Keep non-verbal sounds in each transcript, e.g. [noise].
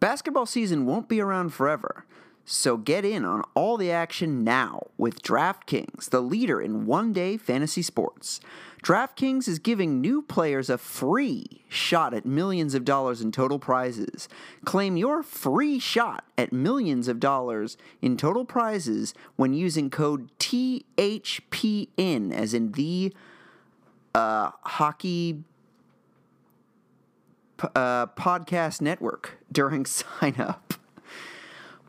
Basketball season won't be around forever, so get in on all the action now with DraftKings, the leader in one day fantasy sports. DraftKings is giving new players a free shot at millions of dollars in total prizes. Claim your free shot at millions of dollars in total prizes when using code THPN, as in the uh, hockey uh, podcast network during [laughs] sign up.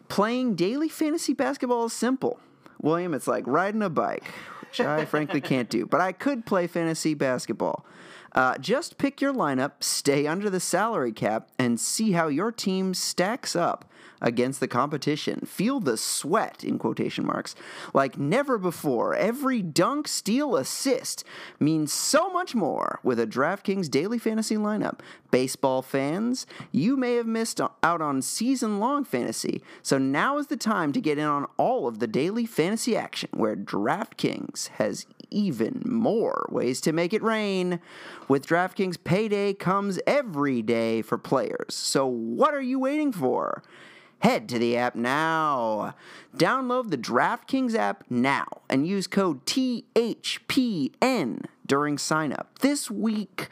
Playing daily fantasy basketball is simple. William, it's like riding a bike, which I [laughs] frankly can't do, but I could play fantasy basketball. Uh, just pick your lineup, stay under the salary cap, and see how your team stacks up against the competition. Feel the sweat, in quotation marks, like never before. Every dunk, steal, assist means so much more with a DraftKings daily fantasy lineup. Baseball fans, you may have missed out on season long fantasy, so now is the time to get in on all of the daily fantasy action where DraftKings has even more ways to make it rain. With DraftKings, payday comes every day for players. So, what are you waiting for? Head to the app now. Download the DraftKings app now and use code THPN during signup. This week,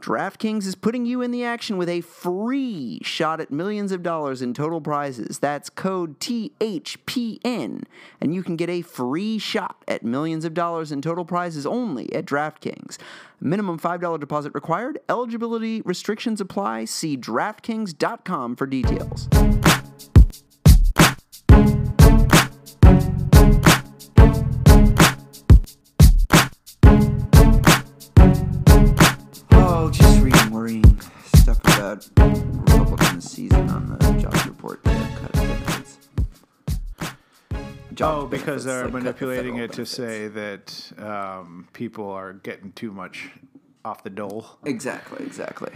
DraftKings is putting you in the action with a free shot at millions of dollars in total prizes. That's code THPN, and you can get a free shot at millions of dollars in total prizes only at DraftKings. Minimum $5 deposit required. Eligibility restrictions apply. See DraftKings.com for details. Job Oh, because benefits, they're like, the manipulating federal it to say that um, people are getting too much off the dole. Exactly, exactly.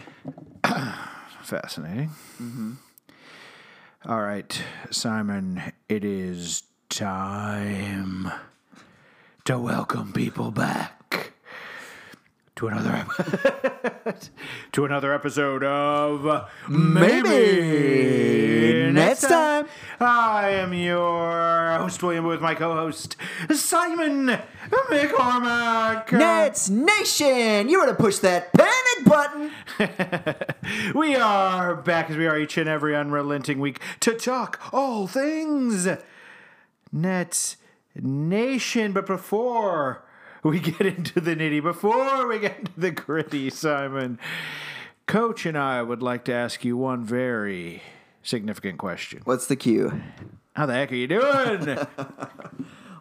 [clears throat] Fascinating. All right, Simon, it is time to welcome people back to another ep- [laughs] to another episode of Maybe next time. I am your host William with my co-host Simon McCormack. Nets Nation! You want to push that panic button! [laughs] we are back as we are each and every unrelenting week to talk all things Nets Nation. But before we get into the nitty, before we get into the gritty, Simon, Coach and I would like to ask you one very significant question. What's the cue? How the heck are you doing? [laughs]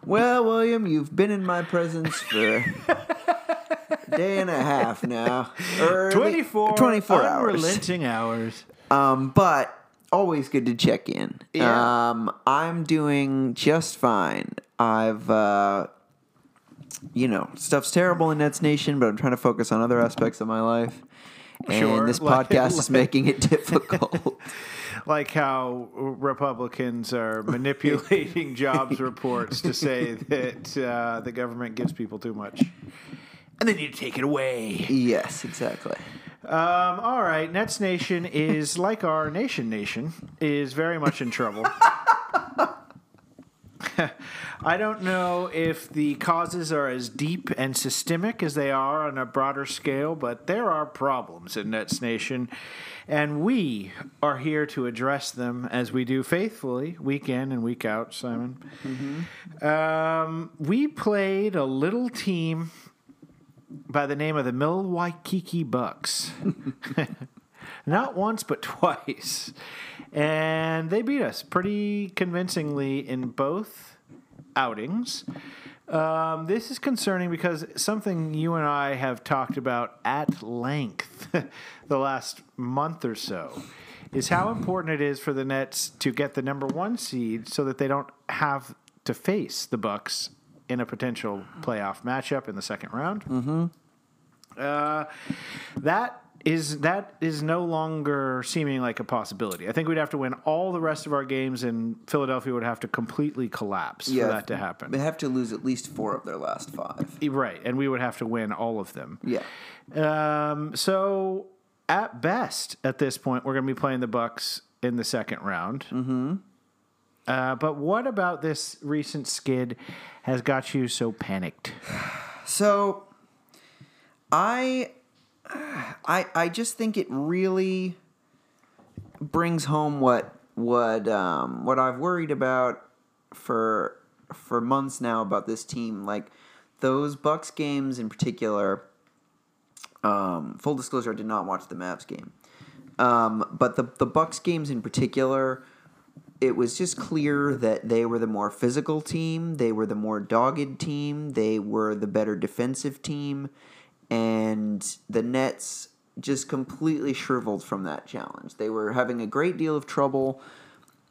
Well, William, you've been in my presence for a day and a half now. Or 24, 24 hours. unrelenting hours. Um, but always good to check in. Yeah. Um, I'm doing just fine. I've, uh, you know, stuff's terrible in Nets Nation, but I'm trying to focus on other aspects of my life. And Sure, this [laughs] like- podcast is making it difficult. [laughs] like how Republicans are manipulating [laughs] jobs reports to say that uh, the government gives people too much. And they need to take it away. yes, exactly. Um, all right, Nets Nation is like our nation nation is very much in trouble. I don't know if the causes are as deep and systemic as they are on a broader scale, but there are problems in Nets Nation, and we are here to address them as we do faithfully, week in and week out, Simon. Um, we played a little team by the name of the Milwaukee Bucks. [laughs] Not once, but twice. And they beat us pretty convincingly in both outings. Um, this is concerning because something you and I have talked about at length [laughs] the last month or so is how important it is for the Nets to get the number one seed so that they don't have to face the Bucks in a potential playoff matchup in the second round. Uh, that is that is no longer seeming like a possibility. I think we'd have to win all the rest of our games, and Philadelphia would have to completely collapse for that to happen. They have to lose at least four of their last five. Right, and we would have to win all of them. Yeah. Um, so at best, at this point, we're going to be playing the Bucks in the second round. Mm-hmm. Uh, but what about this recent skid has got you so panicked? [sighs] So I I I just think it really brings home what what um, what I've worried about for for months now about this team. Like those Bucks games in particular. Um, full disclosure, I did not watch the Mavs game, um, but the the Bucks games in particular, it was just clear that they were the more physical team. They were the more dogged team. They were the better defensive team, and the Nets just completely shriveled from that challenge. They were having a great deal of trouble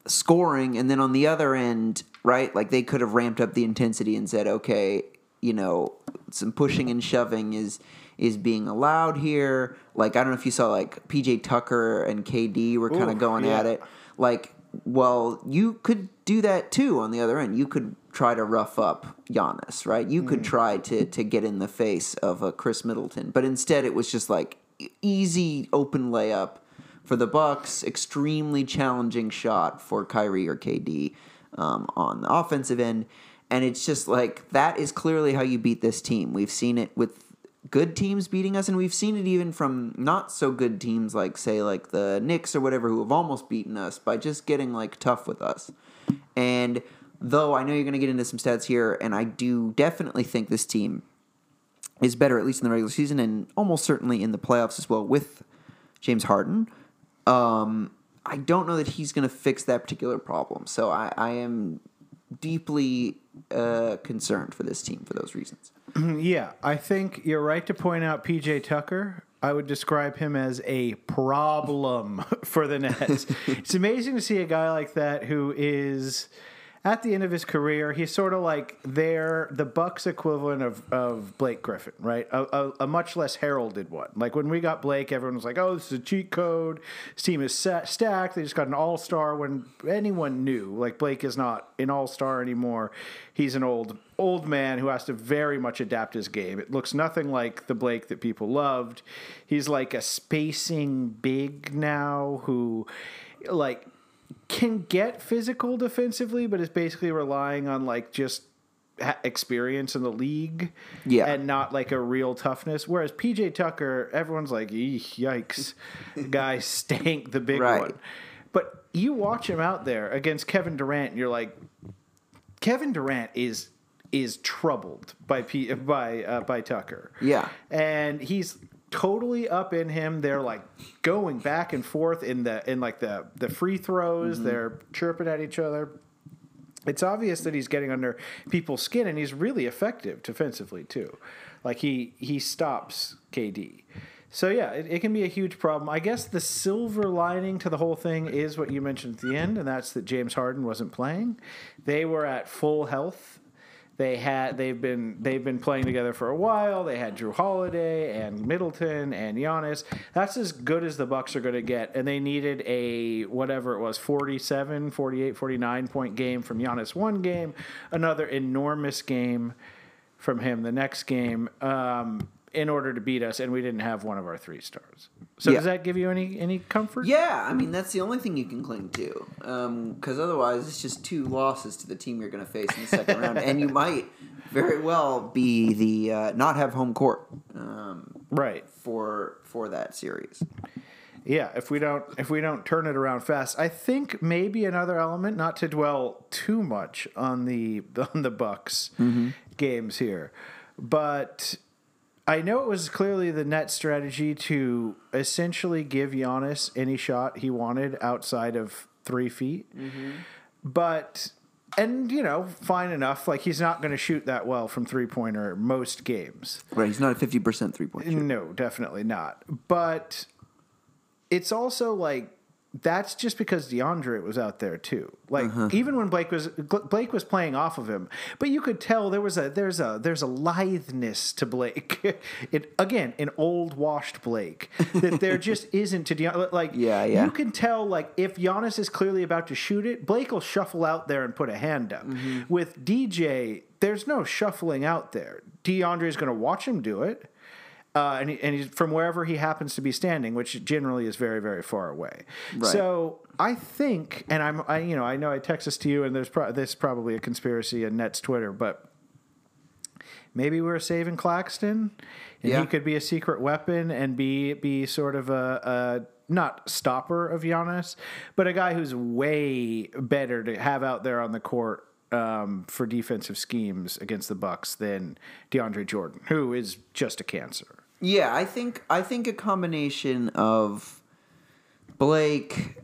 scoring, and then on the other end, right, like they could have ramped up the intensity and said, okay, you know, some pushing and shoving is is being allowed here. Like I don't know if you saw like PJ Tucker and KD were kind of going yeah. at it. Like, well, you could do that too on the other end. You could try to rough up Giannis, right? You could try to to get in the face of a Khris Middleton, but instead it was just like easy open layup for the Bucks. Extremely challenging shot for Kyrie or KD um, on the offensive end, and it's just like that is clearly how you beat this team. We've seen it with good teams beating us, and we've seen it even from not so good teams like say like the Knicks or whatever who have almost beaten us by just getting like tough with us. And though I know you're going to get into some stats here, and I do definitely think this team is better at least in the regular season and almost certainly in the playoffs as well with James Harden. Um, I don't know that he's going to fix that particular problem. So I, I am deeply uh, concerned for this team for those reasons. [clears throat] Yeah, I think you're right to point out PJ Tucker. I would describe him as a problem [laughs] for the Nets. [laughs] it's amazing to see a guy like that who is at the end of his career, he's sort of like their the Bucks equivalent of, of Blake Griffin, right? A, a, a much less heralded one. Like when we got Blake, everyone was like, "Oh, this is a cheat code. This team is set, stacked. They just got an All Star." When anyone knew, like Blake is not an All Star anymore. He's an old old man who has to very much adapt his game. It looks nothing like the Blake that people loved. He's like a spacing big now who, like can get physical defensively, but is basically relying on like just experience in the league, Yeah. and not like a real toughness. Whereas PJ Tucker, everyone's like, "Yikes, [laughs] guy stank the big Right. one," but you watch him out there against Kevin Durant, and you're like, Kevin Durant is is troubled by P, by uh, by Tucker. Yeah. and he's totally up in him. They're like going back and forth in the in like the the free throws. They're chirping at each other. It's obvious that he's getting under people's skin, and he's really effective defensively too. Like he he stops KD. So yeah, it, it can be a huge problem. I guess the silver lining to the whole thing is what you mentioned at the end, and that's that James Harden wasn't playing. They were at full health. They had they've been they've been playing together for a while. They had Jrue Holiday and Middleton and Giannis. That's as good as the Bucks are going to get. And they needed a whatever it was 47, 48, 49 point game from Giannis one game, another enormous game from him the next game um, in order to beat us and we didn't have one of our three stars. So Yeah. does that give you any any comfort? Yeah, I mean that's the only thing you can cling to, because otherwise it's just two losses to the team you're going to face in the second round, and you might very well be the uh, not have home court um, Right. for for that series. Yeah, if we don't if we don't turn it around fast, I think maybe another element, not to dwell too much on the [laughs] on the Bucks games here, but I know it was clearly the net strategy to essentially give Giannis any shot he wanted outside of three feet, mm-hmm. but. And you know, fine enough. Like he's not going to shoot that well from three pointer most games. Right, he's not a fifty percent three point shooter. No, definitely not. But it's also like that's just because DeAndre was out there too. Like Uh-huh. even when Blake was Blake was playing off of him, but you could tell there was a there's a there's a litheness to Blake. [laughs] it again an old washed Blake that there [laughs] just isn't to DeAndre. Like Yeah, yeah. you can tell like if Giannis is clearly about to shoot it, Blake will shuffle out there and put a hand up. Mm-hmm. With DJ, there's no shuffling out there. DeAndre is going to watch him do it Uh, and, he, and he's from wherever he happens to be standing, which generally is very, very far away. Right. So I think, and I'm, I, you know, I know I text this to you, and there's pro- this is probably a conspiracy in Nets Twitter, but maybe we're saving Claxton, and Yeah. he could be a secret weapon and be be sort of a, a not stopper of Giannis, but a guy who's way better to have out there on the court um, for defensive schemes against the Bucks than DeAndre Jordan, who is just a cancer. Yeah, I think I think a combination of Blake,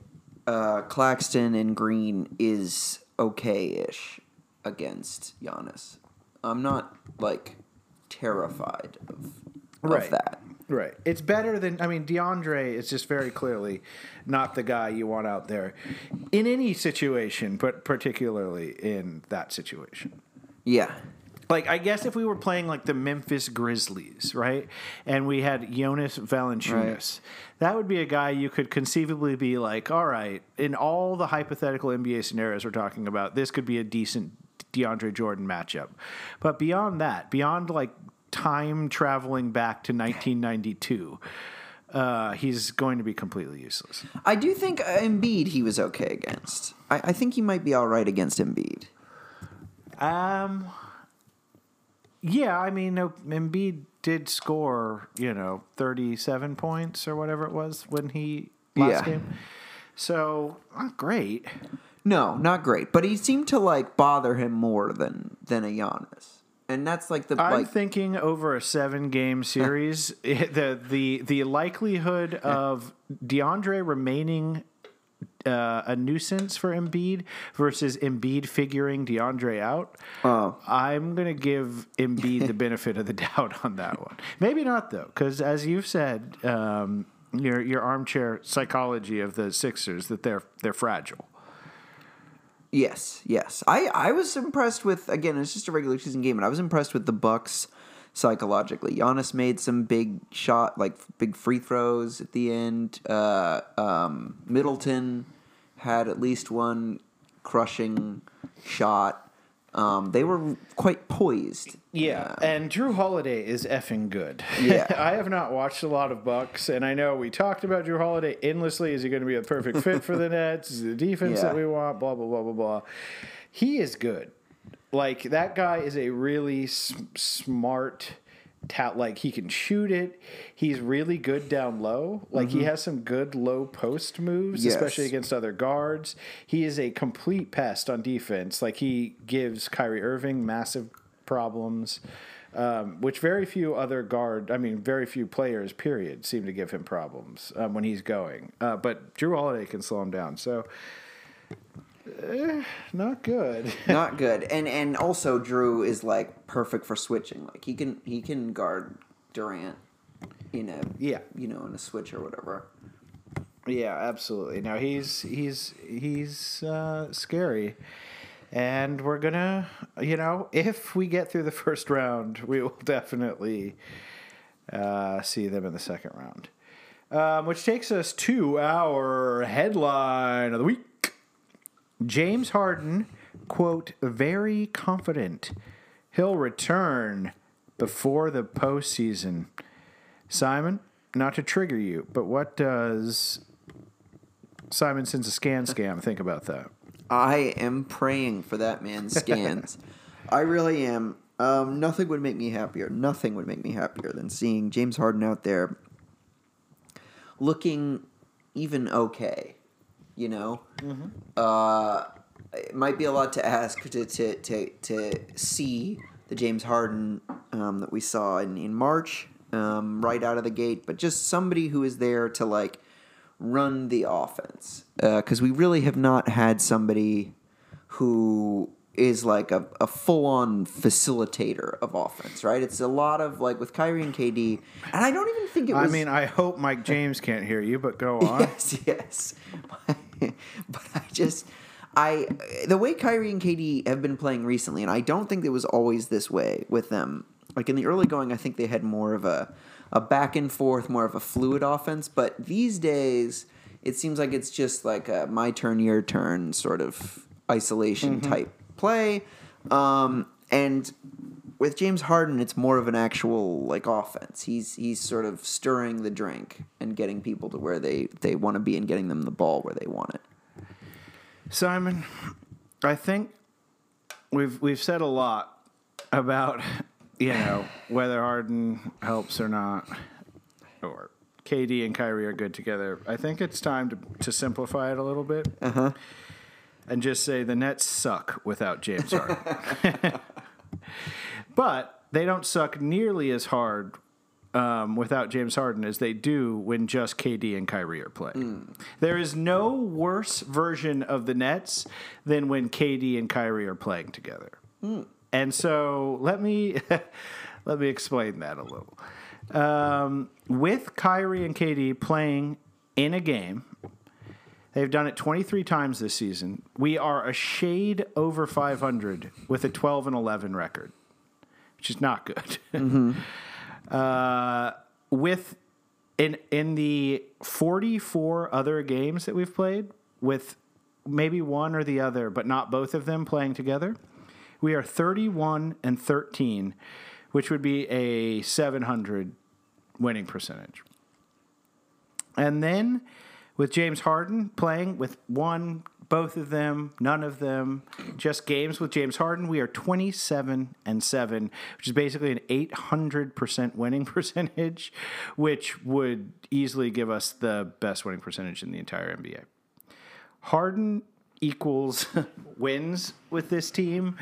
uh, Claxton, and Green is okay-ish against Giannis. I'm not like terrified of, of Right. that. Right. It's better than I mean DeAndre is just very clearly not the guy you want out there in any situation, but particularly in that situation. Yeah, Like I guess if we were playing like the Memphis Grizzlies, right? And we had Jonas Valanciunas, that would be a guy you could conceivably be like, all right, in all the hypothetical NBA scenarios we're talking about, this could be a decent DeAndre Jordan matchup. But beyond that, beyond like time traveling back to 1992, uh, he's going to be completely useless. I do think uh, Embiid he was okay against. I, I think he might be all right against Embiid. Um, yeah, I mean, no, Embiid did score, you know, 37 points or whatever it was when he last Yeah. game. So, not great. No, not great, but he seemed to like bother him more than than a Giannis, and that's like the I'm like thinking over a seven game [laughs] series, it- [laughs] the the the likelihood of DeAndre remaining uh, a nuisance for Embiid versus Embiid figuring DeAndre out. Oh. I'm gonna give Embiid the [laughs] benefit of the doubt on that one. Maybe not though, because as you've said, um, your your armchair psychology of the Sixers that they're they're fragile. Yes, yes. I I was impressed with again. It's just a regular season game, and I was impressed with the Bucks psychologically. Giannis made some big shot, like big free throws at the end. Uh, um, Middleton had at least one crushing shot. Um, they were quite poised. Yeah, and Jrue Holiday is effing good. Yeah. [laughs] I have not watched a lot of Bucks, and I know we talked about Jrue Holiday endlessly. Is he going to be a perfect fit for the [laughs] Nets? Is the defense Yeah. that we want? Blah blah blah blah blah. He is good. Like that guy is a really s- smart. Ta- like he can shoot it. He's really good down low. Like he has some good low post moves, Yes. especially against other guards. He is a complete pest on defense. Like he gives Kyrie Irving massive problems, um, which very few other guard, I mean, very few players, period, seem to give him problems um, when he's going. Uh, but Jrue Holiday can slow him down. So, eh, not good. [laughs] Not good. And and also Jrue is like perfect for switching. Like he can he can guard Durant in a Yeah. you know in a switch or whatever. Yeah, absolutely. Now he's he's he's uh, scary, and we're gonna, you know, if we get through the [laughs] first round, we will definitely uh, see them in the second round. Um, which takes us to our headline of the week. James Harden, quote, very confident he'll return before the postseason. Simon, not to trigger you, but what does Simon sends a scan scam think about that? I am praying for that man's scans. [laughs] I really am. Um, nothing would make me happier. Nothing would make me happier than seeing James Harden out there looking even okay. You know, uh, it might be a lot to ask to to to, to see the James Harden um, that we saw in in March, um, right out of the gate, but just somebody who is there to like run the offense. Because we really have not had somebody who is like a, a full-on facilitator of offense right? It's a lot of like with Kyrie and KD and I don't even think it was I mean, I hope Mike James can't hear you, but go [laughs] on. yes. Yes [laughs] but I just I the way Kyrie and KD have been playing recently and I don't think it was always this way with them. Like in the early going I think they had more of a a back and forth more of a fluid offense. But these days it seems like it's just like a my turn your turn sort of isolation type play. Um, and with James Harden, it's more of an actual like offense. He's he's sort of stirring the drink and getting people to where they they want to be and getting them the ball where they want it. Simon, I think we've we've said a lot about you know whether Harden helps or not, or KD and Kyrie are good together. I think it's time to to simplify it a little bit, uh-huh. and just say the Nets suck without James Harden. [laughs] but they don't suck nearly as hard um, without James Harden as they do when just KD and Kyrie are playing. There is no worse version of the Nets than when KD and Kyrie are playing together. And so let me [laughs] let me explain that a little. Um, with Kyrie and KD playing in a game, they've done it 23 times this season. We are a shade over 500 with a 12 and 11 record, which is not good. [laughs] Uh, with in in the 44 other games that we've played with maybe one or the other but not both of them playing together we are 31 and 13 which would be a 700 winning percentage and then with James Harden playing with one, both of them, none of them, just games with James Harden, we are 27 and 7, which is basically an 800% winning [laughs] percentage, which would easily give us the best winning percentage in the entire NBA. Harden equals [laughs] wins with this team.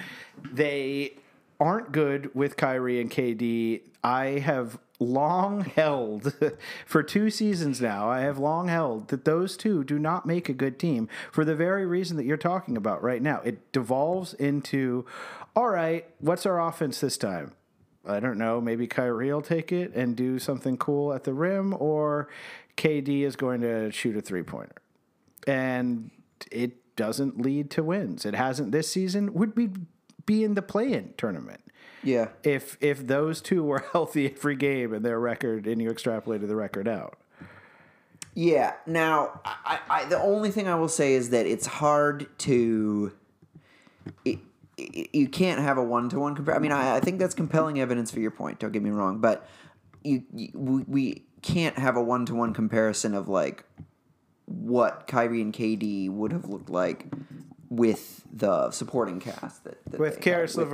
They aren't good with Kyrie and KD. I have long held [laughs] for two seasons now. I have long held that those two do not make a good team for the very reason that you're talking about right now. It devolves into all right, what's our offense this time? I don't know. Maybe Kyrie will take it and do something cool at the rim, or KD is going to shoot a three pointer. And it doesn't lead to wins. It hasn't this season. Would be be in the play-in tournament Yeah. if if those two were [laughs] healthy every game and their record and you extrapolated the record out. Yeah. Now, I, I, the only thing I will say is that it's hard to. It, it, you can't have a one to one compare. I mean, I, I think that's compelling evidence for your point. Don't get me wrong, but you, you we, we can't have a one to one comparison of like what Kyrie and KD would have looked like with the supporting cast that, that With had, Caris and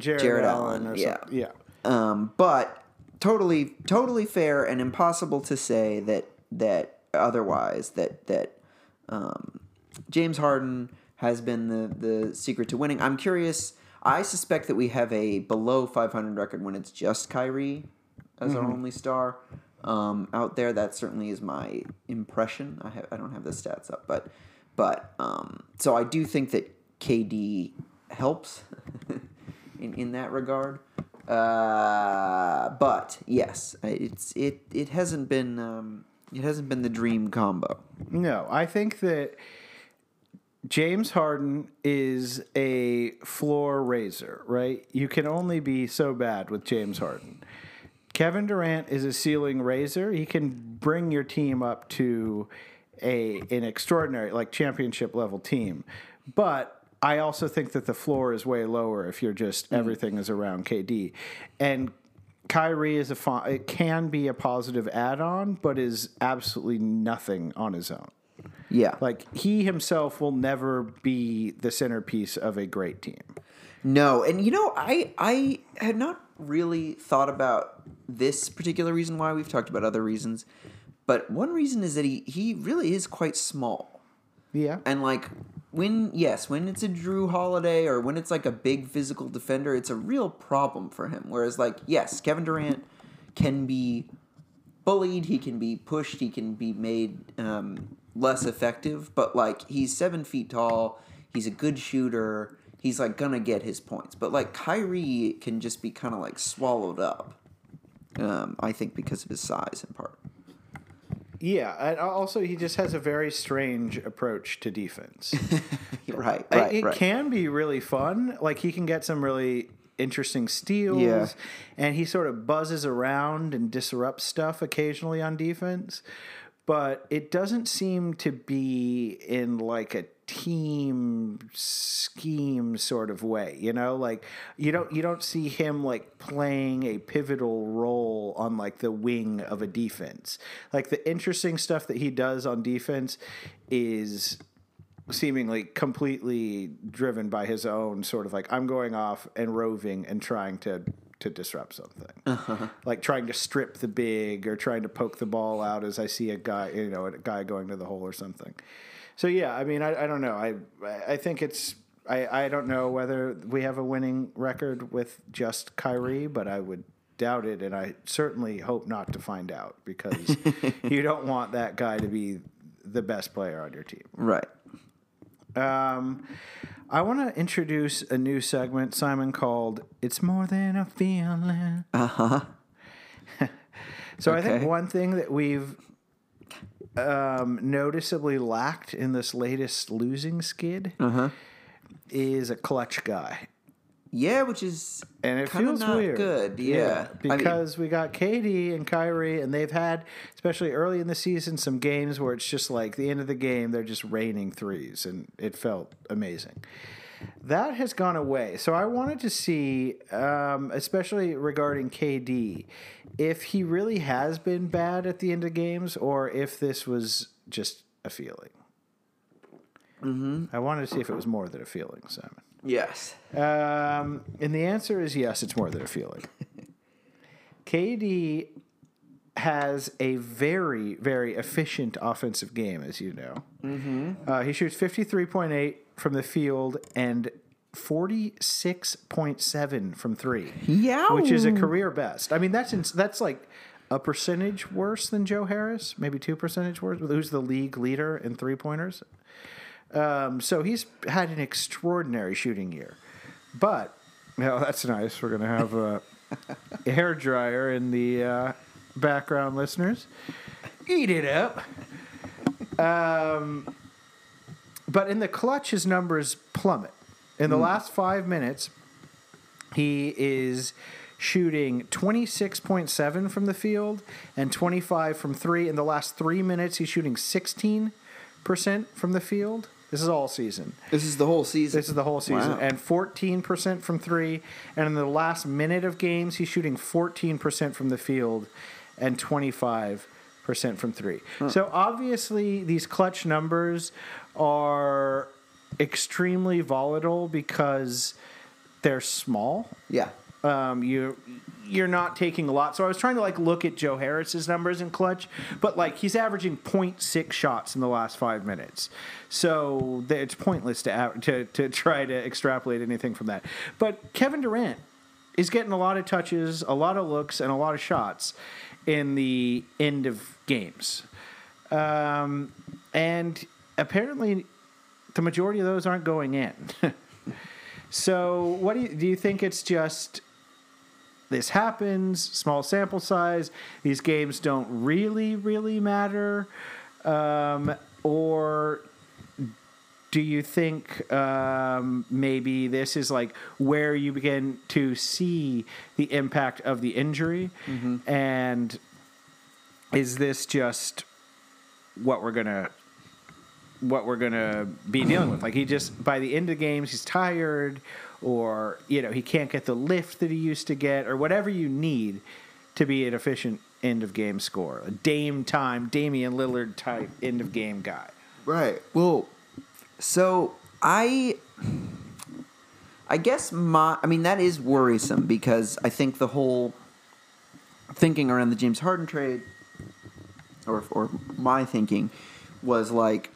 Jarrett, Jarrett Allen, Allen, or yeah. something. Yeah. um, but totally, totally fair and impossible to say that that otherwise that that um, James Harden has been the the secret to winning. I'm curious. I suspect that we have a below 500 record when it's just Kyrie as our only star um, out there. That certainly is my impression. I have I don't have the stats up, but but um, so I do think that KD helps [laughs] in in that regard. Uh, but yes, it's it it hasn't been um, it hasn't been the dream combo. No, I think that James Harden is a floor raiser, right? You can only be so bad with James Harden. Kevin Durant is a ceiling raiser. He can bring your team up to a an extraordinary like championship level team. But I also think that the floor is way lower if you're just mm. everything is around KD. And Kyrie is a it can be a positive add-on, but is absolutely nothing on his own. Yeah, Like he himself will never be the centerpiece of a great team. No, and you know, I I had not really thought about this particular reason why we've talked about other reasons, but one reason is that he he really is quite small. Yeah. And like when yes, when it's a Jrue Holiday or when it's like a big physical defender, it's a real problem for him. Whereas like yes, Kevin Durant can be bullied, he can be pushed, he can be made um, less effective, but like he's seven feet tall, he's a good shooter, he's like gonna get his points. But like Kyrie can just be kind of like swallowed up. Um, I think because of his size in part. Yeah, and also he just has a very strange approach to defense. [laughs] right, right, it right. can be really fun. Like he can get some really interesting steals, Yeah. and he sort of buzzes around and disrupts stuff occasionally on defense. But it doesn't seem to be in like a team scheme sort of way you know? Like you don't you don't see him like playing a pivotal role on like the wing of a defense. Like the interesting stuff that he does on defense is seemingly completely driven by his own sort of like I'm going off and roving and trying to to disrupt something, like trying to strip the big or trying to poke the ball out as I see a guy, you know, a guy going to the hole or something. So yeah, I mean, I, I don't know. I I think it's I I don't know whether we have a winning record with just Kyrie, but I would doubt it, and I certainly hope not to find out because [laughs] you don't want that guy to be the best player on your team. Right. Um, I want to introduce a new segment, Simon, called "It's More Than a Feeling." Uh huh. [laughs] So I think one thing that we've um, noticeably lacked in this latest losing skid Uh-huh. is a clutch guy. Yeah, which is And it feels not weird. good. Yeah. I mean- because we got KD and Kyrie, and they've had, especially early in the season, some games where it's just like the end of the game, they're just raining threes, and it felt amazing. That has gone away. So I wanted to see, um, especially regarding KD, if he really has been bad at the end of games or if this was just a feeling. Mm-hmm. I wanted to see if it was more than a feeling, Simon. Yes. Um, and the answer is yes, it's more than a feeling. [laughs] KD has a very, very efficient offensive game, as you know. Mm-hmm. Uh, he shoots 53.8 from the field and 46.7 from three, Yeah. which is a career best. I mean, that's that's like a percentage worse than Joe Harris, maybe two percentage worse, who's the league leader in three pointers. Um, so he's had an extraordinary shooting year. But, well, that's nice. We're going to have a, a [laughs] hair dryer in the uh, background, listeners. Eat it up. Um, but in the clutch, his numbers plummet. In the last five minutes, he is shooting 26.7 from the field and 25 from three. In the last three minutes, he's shooting 16% from the field. This is all season. This is the whole season. This is the whole season. Wow. And 14% from three. And in the last minute of games, he's shooting 14% from the field and 25% from three. So obviously, these clutch numbers are extremely volatile because they're small yeah. Um, you you're not taking a lot. So I was trying to like look at Joe Harris's numbers in clutch, but like he's averaging 0.6 shots in the last five minutes. So it's pointless to to to try to extrapolate anything from that. But Kevin Durant is getting a lot of touches, a lot of looks, and a lot of shots in the end of games. Um, and apparently, the majority of those aren't going in. [laughs] So, what do you do? You think it's just this happens, small sample size, these games don't really, really matter, um, or do you think um, maybe this is like where you begin to see the impact of the injury, and is this just what we're gonna what we're gonna be dealing with. Like he just by the end of the games he's tired, or you know he can't get the lift that he used to get, or whatever you need to be an efficient end of game score, a Dame time, Damian Lillard type end of game guy. Right. Well, so I I guess my I mean that is worrisome because I think the whole thinking around the James Harden trade or or my thinking was like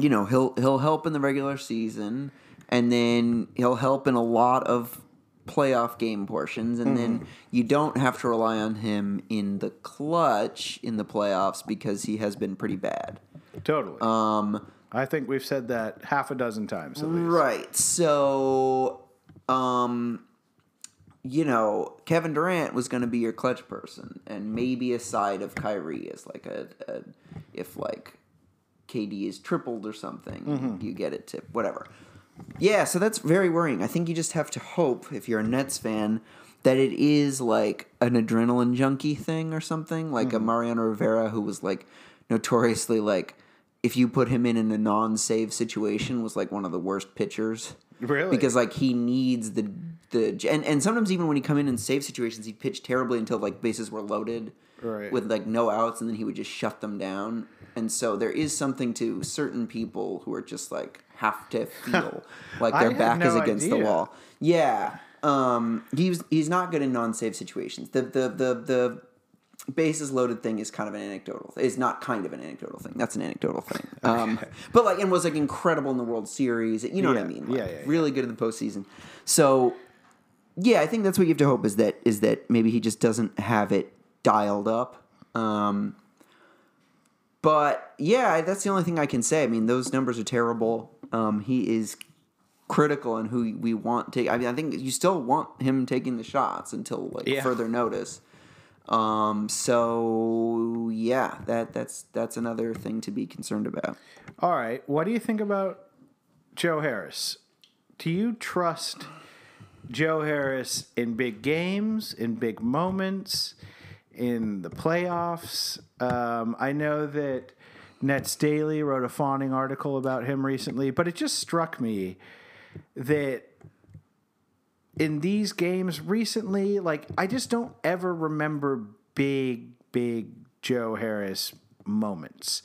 you know, he'll he'll help in the regular season and then he'll help in a lot of playoff game portions and then you don't have to rely on him in the clutch in the playoffs because he has been pretty bad. Totally. Um, I think we've said that half a dozen times at least. right. So, um, you know, Kevin Durant was going to be your clutch person, and maybe a side of Kyrie is like a, a if like KD is tripled or something, you get it to whatever. Yeah, so that's very worrying. I think you just have to hope, if you're a Nets fan, that it is like an adrenaline junkie thing or something, like a mm-hmm. Mariano Rivera who was like notoriously like if you put him in in a non-save situation, was like one of the worst pitchers. Really? Because like he needs the the and and sometimes even when he come in in save situations, he pitched terribly until like bases were loaded, Right. With like no outs, and then he would just shut them down. And so there is something to certain people who are just like have to [laughs] feel like their back is no against the wall. Yeah. Um, he's he's not good in non-save situations. The the the the bases loaded thing is kind of an anecdotal. It's not kind of an anecdotal thing. That's an anecdotal thing. [laughs] Um, but like and was like incredible in the World Series. You know what I Yeah. mean? Yeah, yeah, yeah. Really good in the postseason. So yeah, I think that's what you have to hope is that is that maybe he just doesn't have it dialed up. Um, but yeah, that's the only thing I can say. I mean, those numbers are terrible. Um, he is critical in who we want to. I mean, I think you still want him taking the shots until like Yeah. further notice. Um, so yeah, that that's that's another thing to be concerned about. All right. What do you think about Joe Harris? Do you trust Joe Harris in big games, in big moments, in the playoffs? Um, I know that Nets Daily wrote a fawning article about him recently, but it just struck me that in these games recently, like I just don't ever remember big, big Joe Harris moments.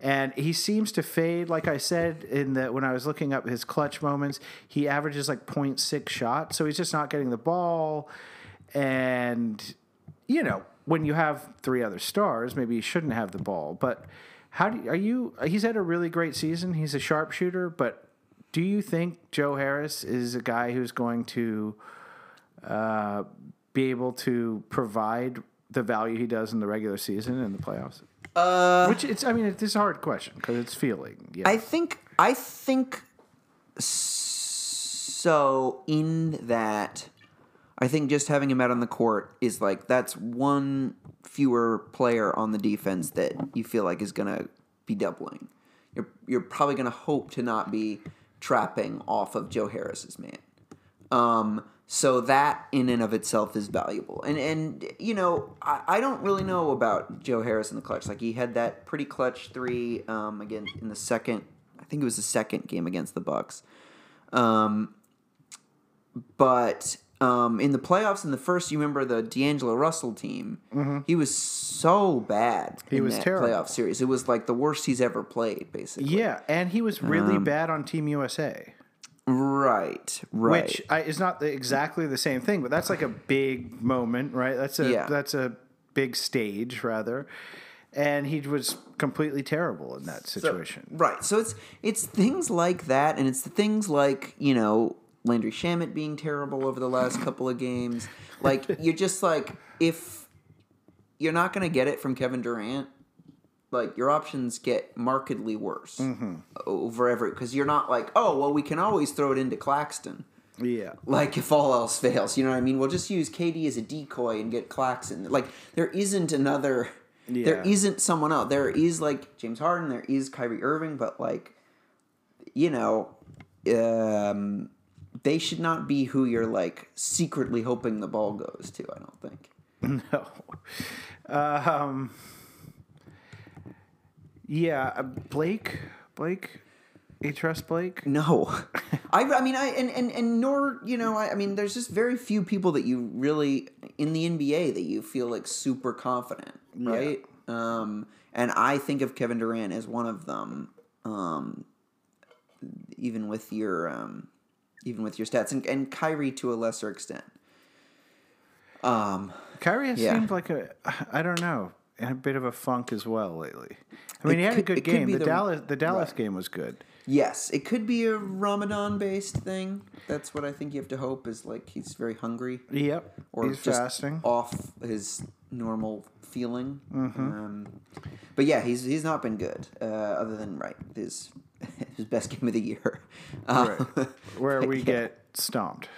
And he seems to fade, like I said in that when I was looking up his clutch moments, he averages like 0.6 shots. So he's just not getting the ball. And you know, when you have three other stars, maybe you shouldn't have the ball. But how do are you? He's had a really great season. He's a sharpshooter, but do you think Joe Harris is a guy who's going to uh, be able to provide the value he does in the regular season and the playoffs? Uh, Which it's, I mean, it's a hard question because it's feeling. Yeah. I think I think so in that I think just having him out on the court is like that's one fewer player on the defense that you feel like is going to be doubling. You're you're probably going to hope to not be trapping off of Joe Harris's man. Um, so that in and of itself is valuable. And and you know, I, I don't really know about Joe Harris in the clutch. Like he had that pretty clutch three um, again in the second. I think it was the second game against the Bucks. Um, but um, in the playoffs in the first, you remember the D'Angelo Russell team. He was so bad. He in was that terrible. playoff series. It was like the worst he's ever played, basically. yeah, and he was really Um, bad on Team USA. Right. Right. which I, is not the, exactly the same thing, but that's like a big moment, right? That's a Yeah. that's a big stage, rather. And he was completely terrible in that So- situation. right. So it's it's things like that, and it's the things like you know Landry Shamet being terrible over the last couple of games. Like [laughs] you're just like if you're not going to get it from Kevin Durant, like your options get markedly worse Mm-hmm. over every because you're not like oh well we can always throw it into Claxton. yeah, Like if all else fails, you know what I mean? We'll just use KD as a decoy and get Claxton. Like there isn't another. There Yeah. isn't someone else. There is like James Harden. There is Kyrie Irving, but like, you know, um, they should not be who you're like secretly hoping the ball goes to. I don't think. [laughs] no. Um, yeah, uh, Blake. Blake. You trust Blake? No, [laughs] I, I mean, I and, and and nor you know, I, I mean, there's just very few people that you really in the NBA that you feel like super confident, right? Um, and I think of Kevin Durant as one of them. Um, even with your um, even with your stats, and, and Kyrie to a lesser extent. Um, Kyrie has Yeah. seemed like a, I don't know, a bit of a funk as well lately. I mean, It he had a good game. The, the- Dallas, the Dallas right. game was good. yes, it could be a Ramadan based thing. That's what I think you have to hope is like he's very hungry. Yep, or he's just fasting. off his normal feeling. Mm-hmm. Um, but yeah, he's he's not been good. Uh, other than right his [laughs] his best game of the year, [laughs] Um, Right. Where we [laughs] yeah. get stomped.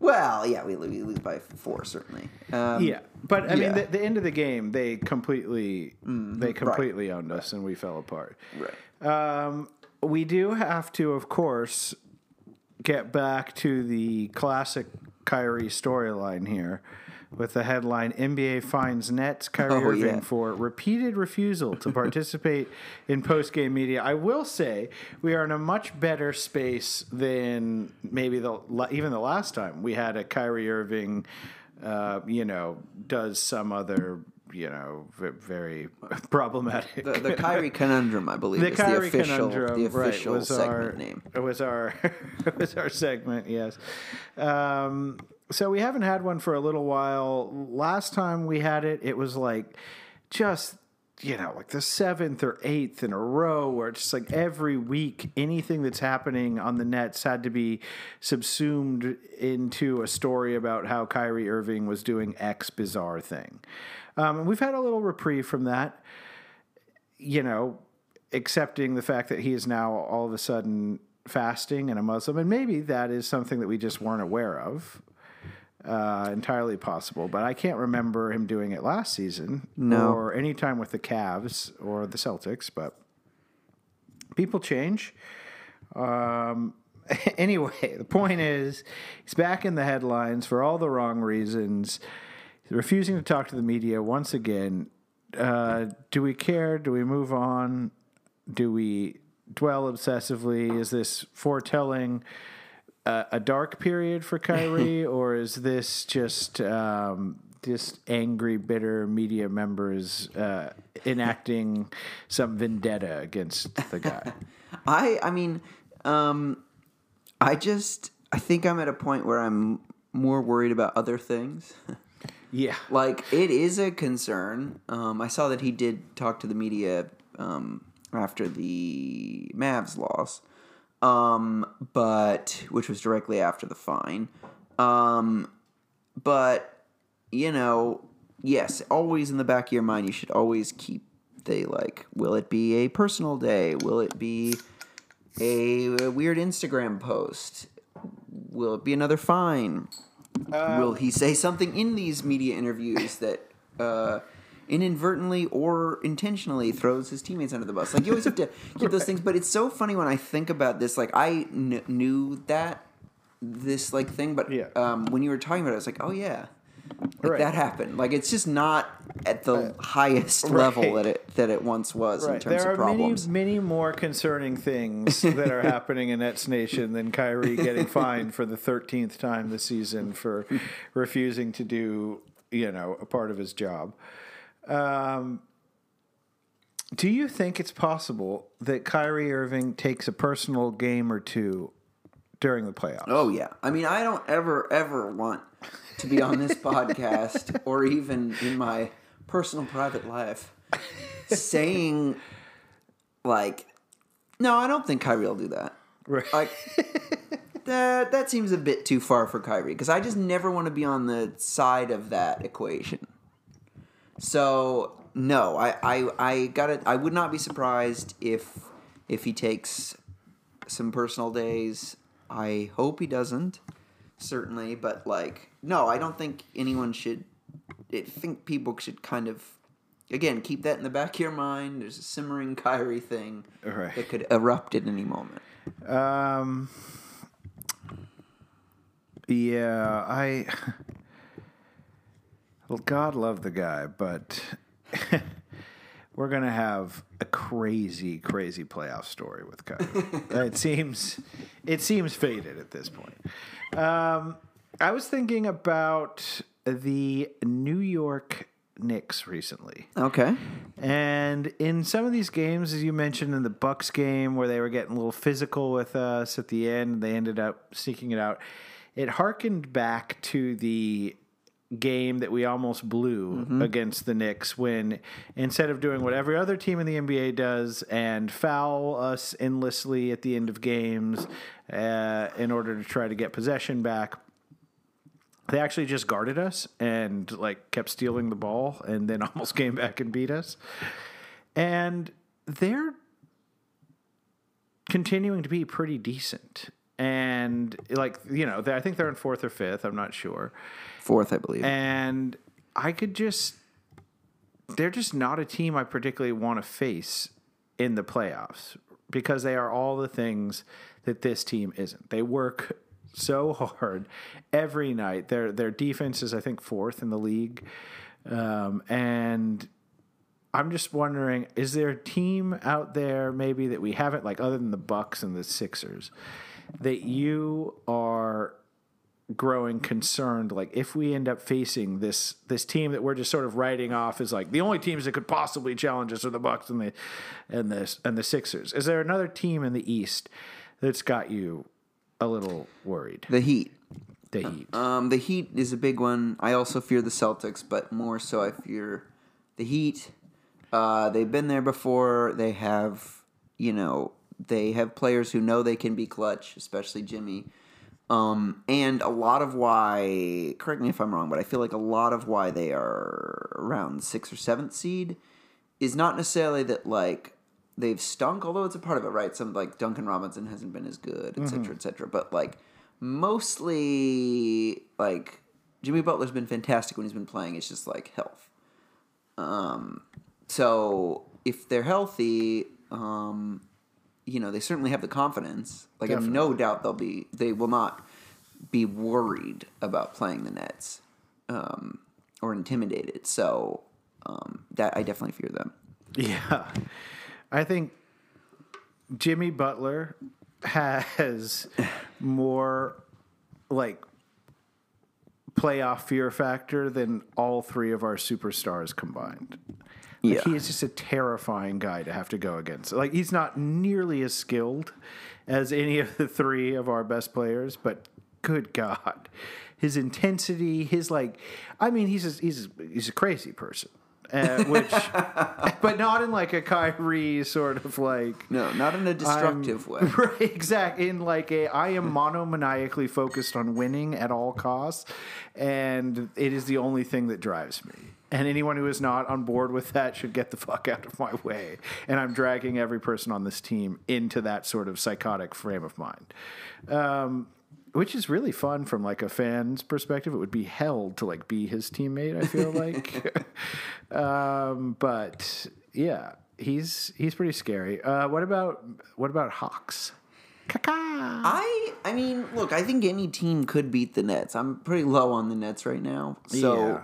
well, yeah, we, we lose by four certainly. Um, Yeah, but I mean, yeah. the, the end of the game, they completely, they completely owned us, and we fell apart. right. Um, we do have to, of course, get back to the classic Kyrie storyline here with the headline NBA finds Nets Kyrie Oh, Irving yeah. for repeated refusal to participate [laughs] in post game media. I will say we are in a much better space than maybe the even the last time we had a Kyrie Irving, uh, you know, does some other. You know, very [laughs] problematic. The, the Kyrie conundrum, I believe, The is Kyrie the official, conundrum, the right, official was segment our, name. It [laughs] was our it was our segment, yes. Um, so we haven't had one for a little while. Last time we had it, it was like just you know like the seventh or eighth in a row, where it's just like every week anything that's happening on the Nets had to be subsumed into a story about how Kyrie Irving was doing X bizarre thing. Um, and we've had a little reprieve from that you know, accepting the fact that he is now all of a sudden fasting and a Muslim, and maybe that is something that we just weren't aware of. Uh, entirely possible, but I can't remember him doing it last season No. or any time with the Cavs or the Celtics. But people change. Um, [laughs] anyway, the point is, he's back in the headlines for all the wrong reasons. He's refusing to talk to the media once again. Uh, do we care? Do we move on? Do we dwell obsessively? Is this foretelling a, a dark period for Kyrie, [laughs] or is this just um, just angry, bitter media members uh, enacting [laughs] some vendetta against the guy? [laughs] I I mean, um, I just I think I'm at a point where I'm more worried about other things. yeah, like it is a concern. Um, I saw that he did talk to the media um, after the Mavs loss, um, but which was directly after the fine. Um, but you know, yes, always in the back of your mind, you should always keep the like. Will it be a personal day? Will it be a, weird Instagram post? Will it be another fine? Will he say something in these media interviews that uh, inadvertently or intentionally throws his teammates under the bus? Like you always have to [laughs] keep those things. But it's so funny when I think about this. Like I kn- knew that this like thing, but Yeah. um, when you were talking about it, I was like, oh yeah, like Right. that happened. Like it's just not at the highest right. level that it that it once was in right. terms There of are many, problems. many more concerning things [laughs] that are happening in Nets Nation than Kyrie getting [laughs] fined for the thirteenth time this season for refusing to do, you know, a part of his job. Um, do you think it's possible that Kyrie Irving takes a personal game or two during the playoffs? Oh yeah. I mean, I don't ever ever want to be on this [laughs] podcast or even in my personal private life saying like no, I don't think Kyrie will do that. Right. Like that that seems a bit too far for Kyrie because I just never want to be on the side of that equation. So no, I I I got it. I would not be surprised if if he takes some personal days. I hope he doesn't. Certainly, but like no, I don't think anyone should I think people should kind of again keep that in the back of your mind. There's a simmering Kyrie thing Right. that could erupt at any moment. Um. Yeah, I. Well, God love the guy, but [laughs] we're gonna have a crazy, crazy playoff story with Kyrie. [laughs] it seems, it seems faded at this point. Um, I was thinking about the New York Knicks recently. Okay. And in some of these games, as you mentioned in the Bucks game, where they were getting a little physical with us at the end, they ended up sneaking it out. It harkened back to the game that we almost blew against the Knicks when instead of doing what every other team in the NBA does and foul us endlessly at the end of games uh, in order to try to get possession back, they actually just guarded us and like kept stealing the ball and then [laughs] almost came back and beat us. And they're continuing to be pretty decent. And like, you know, they, I think they're in fourth or fifth, I'm not sure. Fourth, I believe. And I could just they're just not a team I particularly want to face in the playoffs because they are all the things that this team isn't. They work so hard every night. Their their defense is I think fourth in the league, um, and I'm just wondering: is there a team out there maybe that we haven't like other than the Bucks and the Sixers that you are growing concerned like if we end up facing this this team that we're just sort of writing off as like the only teams that could possibly challenge us are the Bucks and the and the and the Sixers. Is there another team in the East that's got you a little worried? The Heat. The Heat. Um, the Heat is a big one. I also fear the Celtics, but more so I fear the Heat. Uh, they've been there before. They have, you know, they have players who know they can be clutch, especially Jimmy. Um, and a lot of why, correct me if I'm wrong, but I feel like a lot of why they are around sixth or seventh seed is not necessarily that like they've stunk, although it's a part of it, right? Some like Duncan Robinson hasn't been as good, et cetera, et cetera. But like mostly, like Jimmy Butler's been fantastic when he's been playing. It's just like health. Um, so if they're healthy, um, you know, they certainly have the confidence. Like, I have no doubt they'll be, they will not be worried about playing the Nets um, or intimidated. So um, that I definitely fear them. Yeah. I think Jimmy Butler has more like playoff fear factor than all three of our superstars combined. Like, Yeah. he is just a terrifying guy to have to go against. Like he's not nearly as skilled as any of the three of our best players, but good God, his intensity, his like, I mean, he's a, he's a, he's a crazy person. Uh, which, [laughs] but not in like a Kyrie sort of like No, not in a destructive way. [laughs] Right, exactly. In like a, I am monomaniacally focused on winning at all costs, and it is the only thing that drives me. And anyone who is not on board with that should get the fuck out of my way. And I'm dragging every person on this team into that sort of psychotic frame of mind. Um, which is really fun from like a fan's perspective. It would be hell to like be his teammate. I feel like, [laughs] um, but yeah, he's he's pretty scary. Uh, what about what about Hawks? Caca. I I mean, look, I think any team could beat the Nets. I'm pretty low on the Nets right now. So Yeah.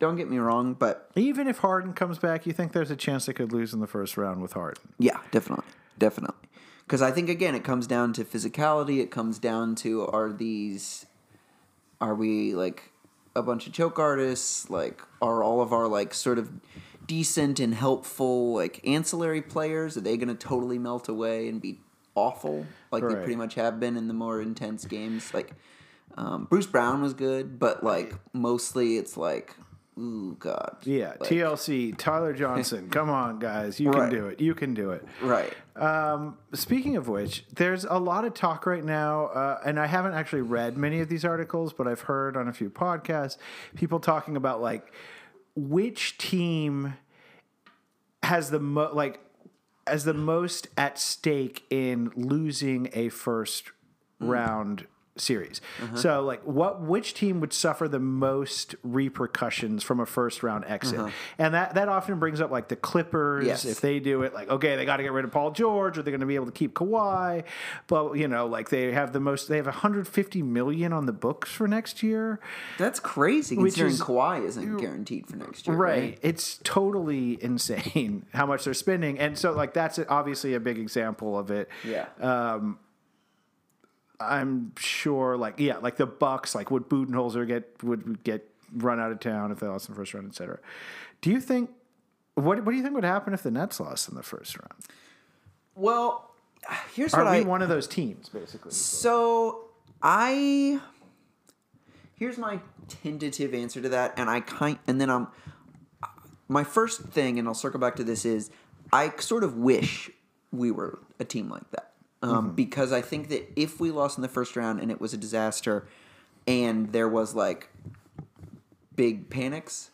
don't get me wrong, but Even if Harden comes back, you think there's a chance they could lose in the first round with Harden? yeah, definitely. Definitely. Cuz I think again it comes down to physicality, it comes down to are these are we like a bunch of choke artists, like are all of our like sort of decent and helpful like ancillary players? Are they going to totally melt away and be awful like they pretty much have been in the more intense games? Like um, Bruce Brown was good, but like mostly it's like, ooh god, Yeah, Like- TLC, Tyler Johnson. [laughs] come on, guys. You Right. can do it. You can do it. right? Um, speaking of which, there's a lot of talk right now, uh, and I haven't actually read many of these articles, but I've heard on a few podcasts people talking about like which team has the mo- like as the most at stake in losing a first round series. Uh-huh. So like what which team would suffer the most repercussions from a first round exit? Uh-huh. And that that often brings up like the Clippers Yes. if they do it like okay, they got to get rid of Paul George or they're going to be able to keep Kawhi. But you know, like they have the most they have 150 million on the books for next year. That's crazy Which considering is- Kawhi isn't guaranteed for next year, Right. right? It's totally insane [laughs] how much they're spending. And so like that's obviously a big example of it. Yeah. Um, I'm sure like yeah, like the Bucks, like would Budenholzer get would get run out of town if they lost in the first round, et cetera. Do you think what what do you think would happen if the Nets lost in the first round? well, here's Are what we I one of those teams, basically? So I here's my tentative answer to that, and I kind and then I'm my first thing, and I'll circle back to this is I sort of wish we were a team like that um, because I think that if we lost in the first round and it was a disaster, and there was like big panics.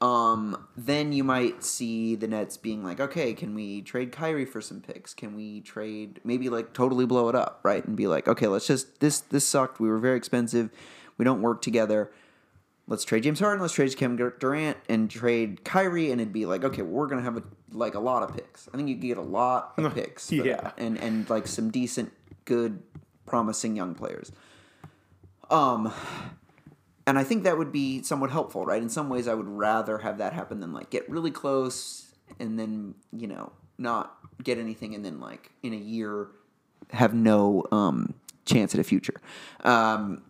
Um, then you might see the Nets being like, okay, can we trade Kyrie for some picks? Can we trade maybe like totally blow it up, right? And be like, okay, let's just this this sucked. We were very expensive. We don't work together. Let's trade James Harden. Let's trade Kevin Durant and trade Kyrie, and it'd be like, okay, we're gonna have a, like a lot of picks. I think you could get a lot of [laughs] picks, Yeah. that. and and like some decent, good, promising young players. Um, and I think that would be somewhat helpful, right? In some ways, I would rather have that happen than like get really close and then you know not get anything, and then like in a year have no um, chance at a future. Um,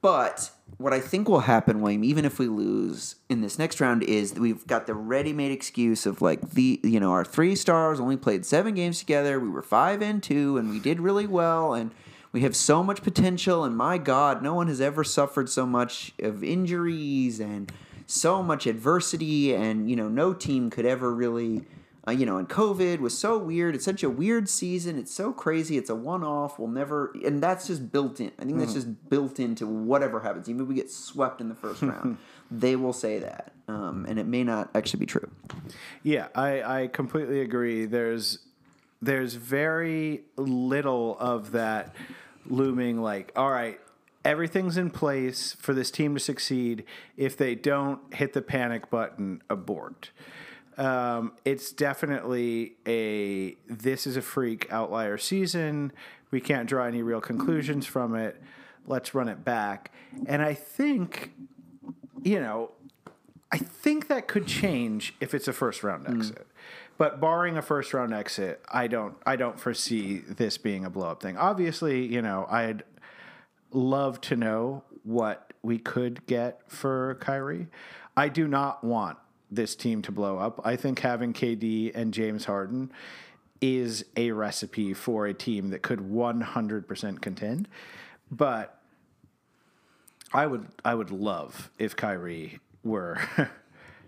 but what I think will happen, William, even if we lose in this next round, is that we've got the ready-made excuse of like the you know our three stars only played seven games together. We were five and two, and we did really well, and we have so much potential. And my God, no one has ever suffered so much of injuries and so much adversity, and you know no team could ever really uh, you know, and COVID was so weird. It's such a weird season. It's so crazy. It's a one off. We'll never, and that's just built in. I think that's just built into whatever happens. Even if we get swept in the first [laughs] round, they will say that. Um, and it may not actually be true. Yeah, I, I completely agree. There's there's very little of that looming like, all right, everything's in place for this team to succeed. If they don't hit the panic button, abort. Um, it's definitely a this is a freak outlier season. We can't draw any real conclusions from it. Let's run it back. And I think, you know, I think that could change if it's a first round exit. But barring a first round exit, I don't I don't foresee this being a blow up thing. Obviously, you know, I'd love to know what we could get for Kyrie. I do not want this team to blow up. I think having KD and James Harden is a recipe for a team that could 100% contend. But I would I would love if Kyrie were [laughs]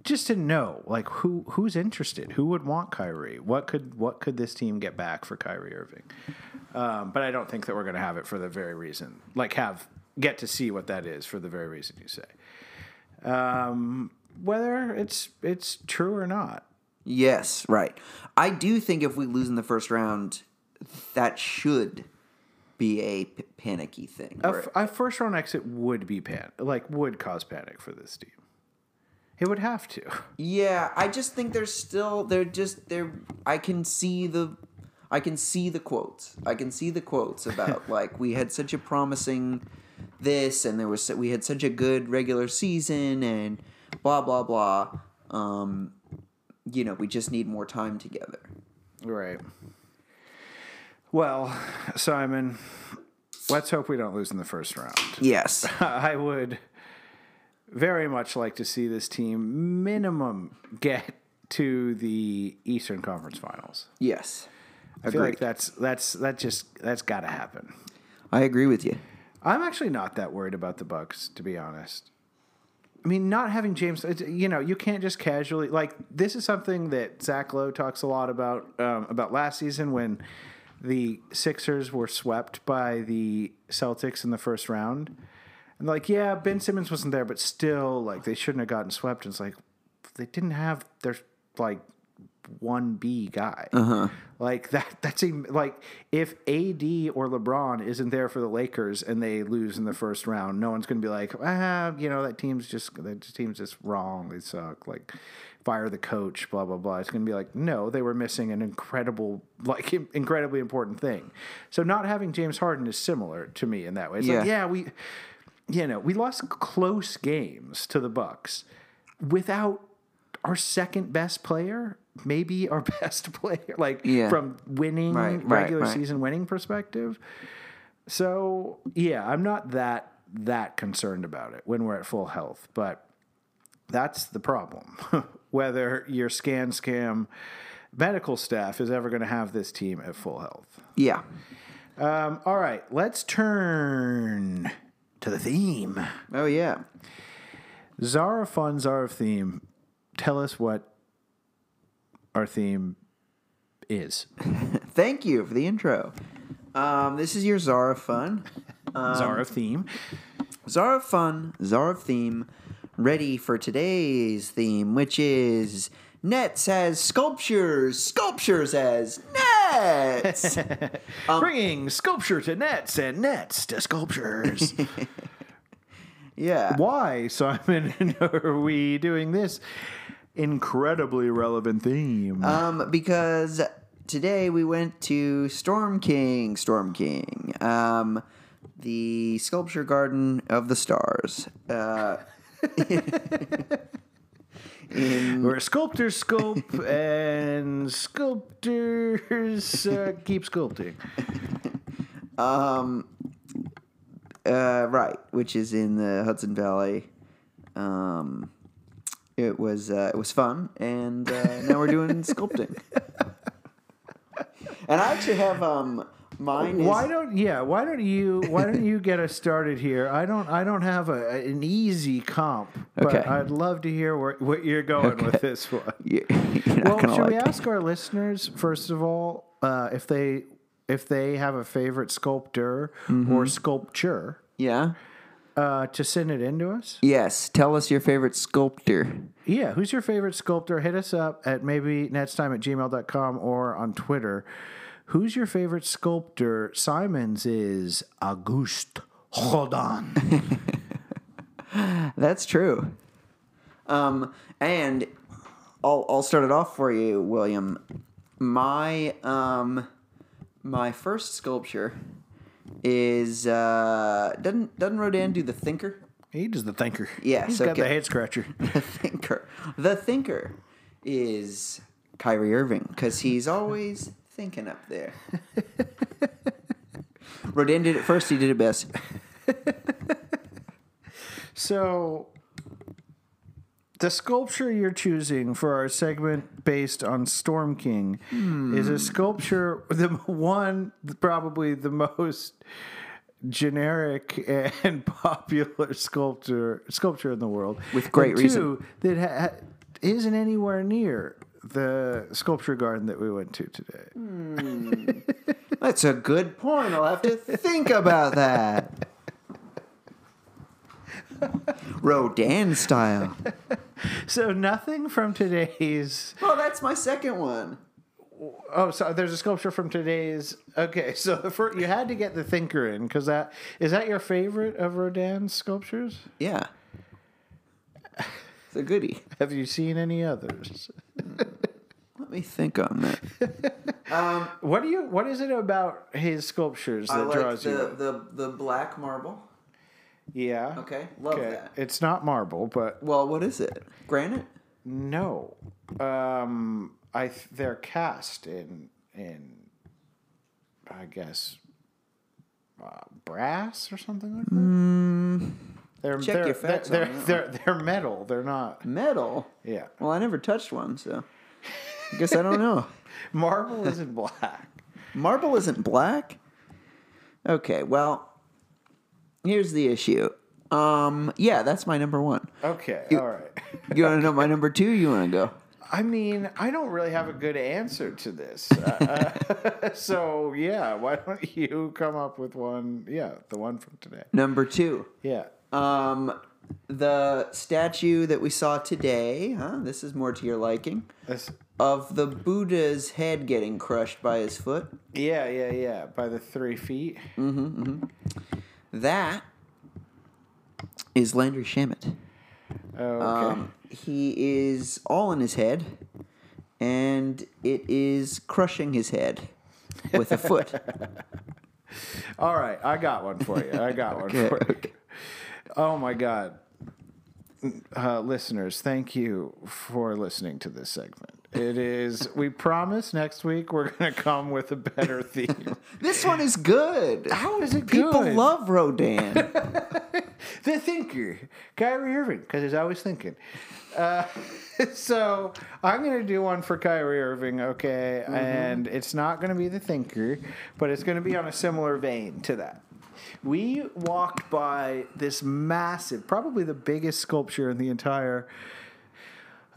just to know like who who's interested, who would want Kyrie, what could what could this team get back for Kyrie Irving. Um, but I don't think that we're going to have it for the very reason, like have get to see what that is for the very reason you say. Um, whether it's it's true or not. Yes, right. I do think if we lose in the first round, that should be a p- panicky thing. A, f- a first round exit would be pan like would cause panic for this team. It would have to. Yeah, I just think there's still they're just they're I can see the I can see the quotes. I can see the quotes [laughs] about like we had such a promising this and there was we had such a good regular season and blah blah blah. Um you know, we just need more time together. Right. Well, Simon, let's hope we don't lose in the first round. Yes. [laughs] I would very much like to see this team minimum get to the Eastern Conference Finals. Yes. I feel like that's that's that just that's got to happen. I agree with you. I'm actually not that worried about the Bucks, to be honest. I mean, not having James, you know, you can't just casually like. This is something that Zach Lowe talks a lot about um, about last season when the Sixers were swept by the Celtics in the first round, and like, yeah, Ben Simmons wasn't there, but still, like, they shouldn't have gotten swept. And it's like they didn't have their like one B guy. Like that. [laughs] That's a, like if AD or LeBron isn't there for the Lakers and they lose in the first round, no one's going to be like, ah, you know, that team's just that team's just wrong. They suck. Like fire the coach. Blah blah blah. It's going to be like, no, they were missing an incredible, [laughs] like incredibly important thing. So not having James Harden is similar to me in that way. It's like, Yeah. yeah, we, you know, we lost close games to the Bucks without our second best player, maybe our [laughs] best player, like Yeah. from winning Right, right, regular right. season winning perspective. So yeah, I'm not that that concerned about it when we're at full health, but that's the problem. [laughs] Whether your scan scam medical staff is ever going to have this team at full health. Yeah. Um, all right, let's turn to the theme. Oh yeah. Zara Fun Zara theme. Tell us what our theme is. [laughs] Thank you for the intro. Um, this is your Zara fun. Zara theme. Zara fun, Zara theme, ready for today's theme, which is nets as sculptures, sculptures as nets. Bringing sculpture to nets and nets to sculptures. [laughs] yeah. Why, Simon, [laughs] are we doing this incredibly relevant theme? Um, because today we went to Storm King, Storm King. Um, the Sculpture Garden of the Stars. Uh, [laughs] in Where sculptors sculpt [laughs] and sculptors uh, keep sculpting. uh, right, which is in the Hudson Valley. Um, it was uh, it was fun, and uh, now we're doing [laughs] sculpting. And I actually have um mine. Is, Why don't yeah? Why don't you why don't you get us started here? I don't I don't have a, an easy comp, but Okay. I'd love to hear where, what you're going with this one. [laughs] You're Well, should we like it. ask our listeners first of all uh, if they if they have a favorite sculptor Mm-hmm. or sculpture Yeah. Uh, to send it in to us? Yes. Tell us your favorite sculptor. Yeah, who's your favorite sculptor? Hit us up at maybe netstime at gmail.com or on Twitter. Who's your favorite sculptor? Simon's is Auguste Rodin. [laughs] That's true. Um, and I'll I'll start it off for you, William. My um, my first sculpture is uh, doesn't doesn't Rodin do the Thinker? he does the thinker. Yes, he's got okay. the head scratcher. [laughs] The Thinker. The Thinker is Kyrie Irving because he's always thinking up there. [laughs] Rodin did it first. He did it best. [laughs] So, the sculpture you're choosing for our segment based on Storm King is a sculpture, the [laughs] one probably the most generic and [laughs] popular sculpture sculpture in the world, With great and reason. two, that ha- isn't anywhere near the sculpture garden that we went to today. Hmm. That's a good point. I'll have to think about that. [laughs] Rodin style. So nothing from today's Oh, that's my second one. Oh, so there's a sculpture from today's. Okay, so [laughs] the first, you had to get the thinker in because that is that your favorite of Rodin's sculptures. Yeah. It's a goodie. [laughs] Have you seen any others? Let me think on that. [laughs] Um, what do you? What is it about his sculptures that draws you? the, the black marble. Yeah. Okay, love that. It's not marble, but Well, what is it? Granite? no. Um, I th- they're cast in in, I guess, uh, brass or something like that. They're, Mm. Check they're, your facts they're, on they're, they're, they're metal. They're not. Metal? Yeah. Well, I never touched one, so I guess I don't know. [laughs] Marble isn't black. Marble isn't black? Okay, well, here's the issue. Um, yeah, that's my number one. Okay, all right. You want to know my number two? You want to go? I mean, I don't really have a good answer to this. Uh, uh, [laughs] so, yeah, why don't you come up with one? Yeah, the one from today. Number two. Yeah. Um, the statue that we saw today, huh? This is more to your liking. This, Of the Buddha's head getting crushed by his foot. yeah, yeah, yeah. By the three feet. That is Landry Shamet. Oh, okay. Um, he is all in his head, and it is crushing his head with a [laughs] foot. All right, I got one for you. I got one [laughs] Okay, for you. okay. Oh my god. Uh, listeners, thank you for listening to this segment. It is we promise next week we're going to come with a better theme. [laughs] This one is good. How is it People good? love Rodin. [laughs] the thinker, Kyrie Irving, because he's always thinking. Uh, [laughs] so I'm going to do one for Kyrie Irving, okay? And it's not going to be the thinker, but it's going to be on a similar vein to that. We walked by this massive, probably the biggest sculpture in the entire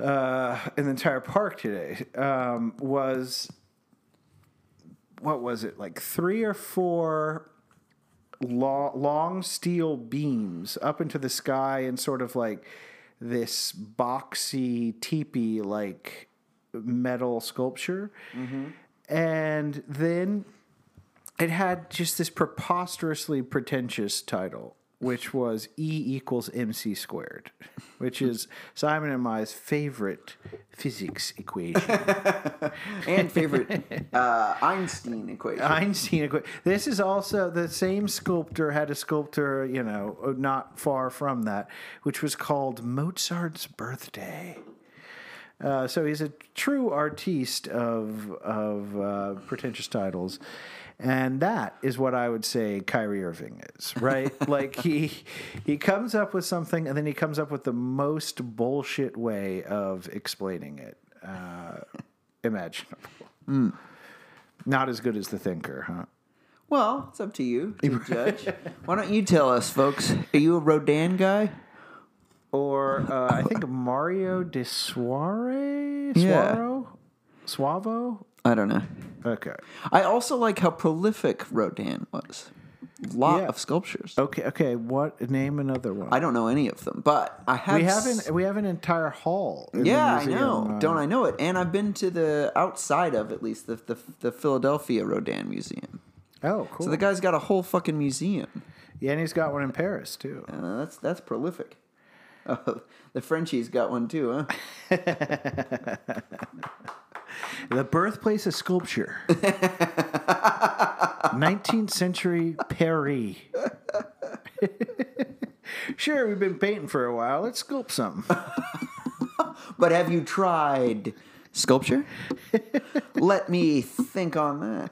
uh, in the entire park today. Um, was what was it like three or four long, long steel beams up into the sky and sort of like this boxy teepee like metal sculpture. And then it had just this preposterously pretentious title which was E equals mc squared, which is Simon and my favorite physics equation. [laughs] and favorite uh, Einstein equation. Einstein equation. This is also the same sculptor had a sculptor, you know, not far from that, which was called Mozart's Birthday. Uh, so he's a true artiste of of uh, pretentious titles, and that is what I would say Kyrie Irving is, right? [laughs] like he he comes up with something, and then he comes up with the most bullshit way of explaining it uh, [laughs] imaginable. Not as good as the thinker, huh? well, it's up to you to [laughs] judge. Why don't you tell us, folks? Are you a Rodin guy? Or uh, I think Mario de Suare, Yeah. Suaro, Suavo. I don't know. Okay. I also like how prolific Rodin was. Lot Yeah. of sculptures. Okay. Okay. What? Name another one. I don't know any of them, but I have. we have s- an we have an entire hall. in the Yeah, I museum, know. uh, Don't I know it? And I've been to the outside of at least the the, the Philadelphia Rodin Museum. Oh, cool. So the guy's got a whole fucking museum. yeah, and he's got one in Paris too. Uh, that's that's prolific. [laughs] Oh, the Frenchie's got one too, huh? [laughs] The birthplace of sculpture. [laughs] 19th century Paris. [laughs] sure, we've been painting for a while. Let's sculpt something. [laughs] But have you tried sculpture? Let me think on that.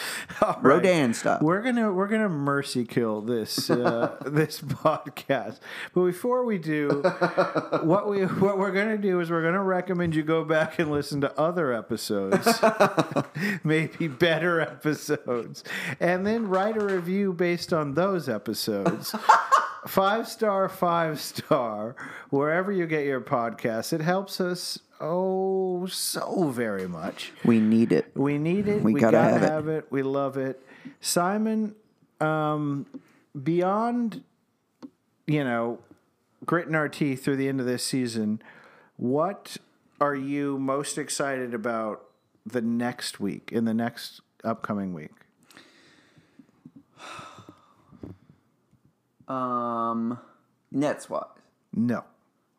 [laughs] Rodin style. We're gonna we're gonna mercy kill this uh, [laughs] this podcast. But before we do, [laughs] what we what we're gonna do is we're gonna recommend you go back and listen to other episodes, maybe better episodes, and then write a review based on those episodes. five star, five star, wherever you get your podcasts. It helps us oh so very much. We need it. We need it. We We, gotta gotta, have it. it. We love it. Simon, um, beyond, you know, gritting our teeth through the end of this season, what are you most excited about the next week, in the next upcoming week? [sighs] Um, Nets wise, No.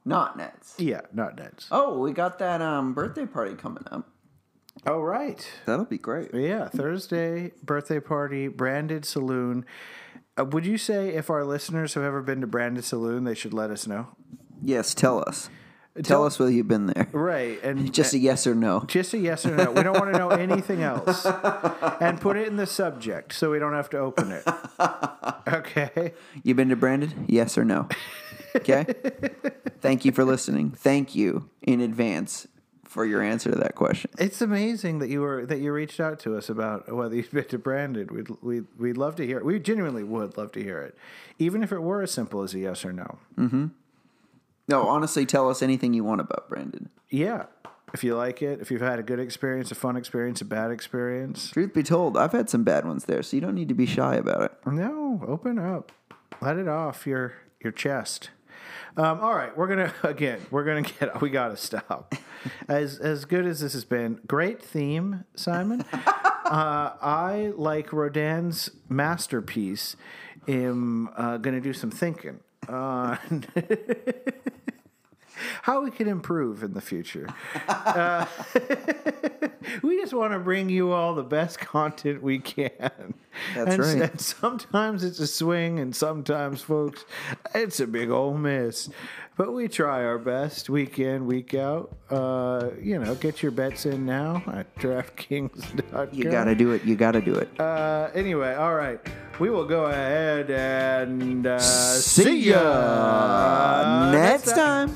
Not Nets. Yeah, not Neds. Oh, we got that um birthday party coming up. Oh, right. That'll be great. Yeah, Thursday birthday party, Branded Saloon. Uh, would you say if our listeners have ever been to Branded Saloon, they should let us know? Yes, tell us. Tell, Tell- us whether you've been there. Right, and [laughs] Just a yes or no. Just a yes or no. We don't want to know [laughs] anything else. And put it in the subject so we don't have to open it. [laughs] Okay. You been to Brandon? Yes or no? Okay. Thank you for listening. Thank you in advance for your answer to that question. It's amazing that you were that you reached out to us about whether you've been to Brandon. We'd we we'd love to hear it. We genuinely would love to hear it. Even if it were as simple as a yes or no. Mm-hmm. No, honestly, tell us anything you want about Brandon. Yeah. If you like it, if you've had a good experience, a fun experience, a bad experience. Truth be told, I've had some bad ones there, so you don't need to be shy about it. No, open up. Let it off your your chest. Um, all right, we're gonna [laughs] again. We're gonna get. We gotta stop. [laughs] As as good as this has been, great theme, Simon. [laughs] uh, I like Rodin's masterpiece. Am uh, gonna do some thinking on how we can improve in the future. Uh, [laughs] we just want to bring you all the best content we can. That's and, right. And sometimes it's a swing, and sometimes, folks, it's a big old miss. But we try our best week in, week out. Uh, you know, get your bets in now at DraftKings.com. You gotta do it. You gotta do it. Uh, anyway, all right. We will go ahead and uh, See ya next time.